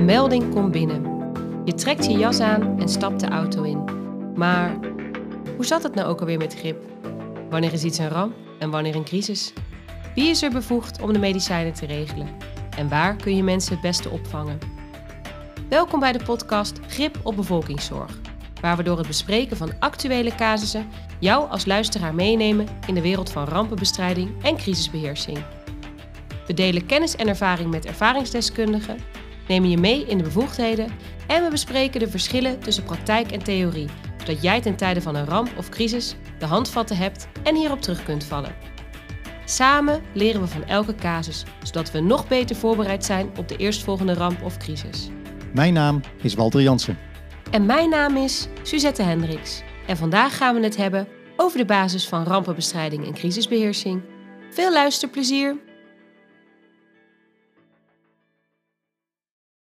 melding komt binnen. Je trekt je jas aan en stapt de auto in. Maar hoe zat het nou ook alweer met grip? Wanneer is iets een ramp en wanneer een crisis? Wie is er bevoegd om de medicijnen te regelen? En waar kun je mensen het beste opvangen? Welkom bij de podcast Grip op bevolkingszorg, waar we door het bespreken van actuele casussen jou als luisteraar meenemen in de wereld van rampenbestrijding en crisisbeheersing. We delen kennis en ervaring met ervaringsdeskundigen, nemen je mee in de bevoegdheden en we bespreken de verschillen tussen praktijk en theorie, zodat jij ten tijde van een ramp of crisis de handvatten hebt en hierop terug kunt vallen. Samen leren we van elke casus, zodat we nog beter voorbereid zijn op de eerstvolgende ramp of crisis. Mijn naam is Walter Jansen. En mijn naam is Suzette Hendricks. En vandaag gaan we het hebben over de basis van rampenbestrijding en crisisbeheersing. Veel luisterplezier!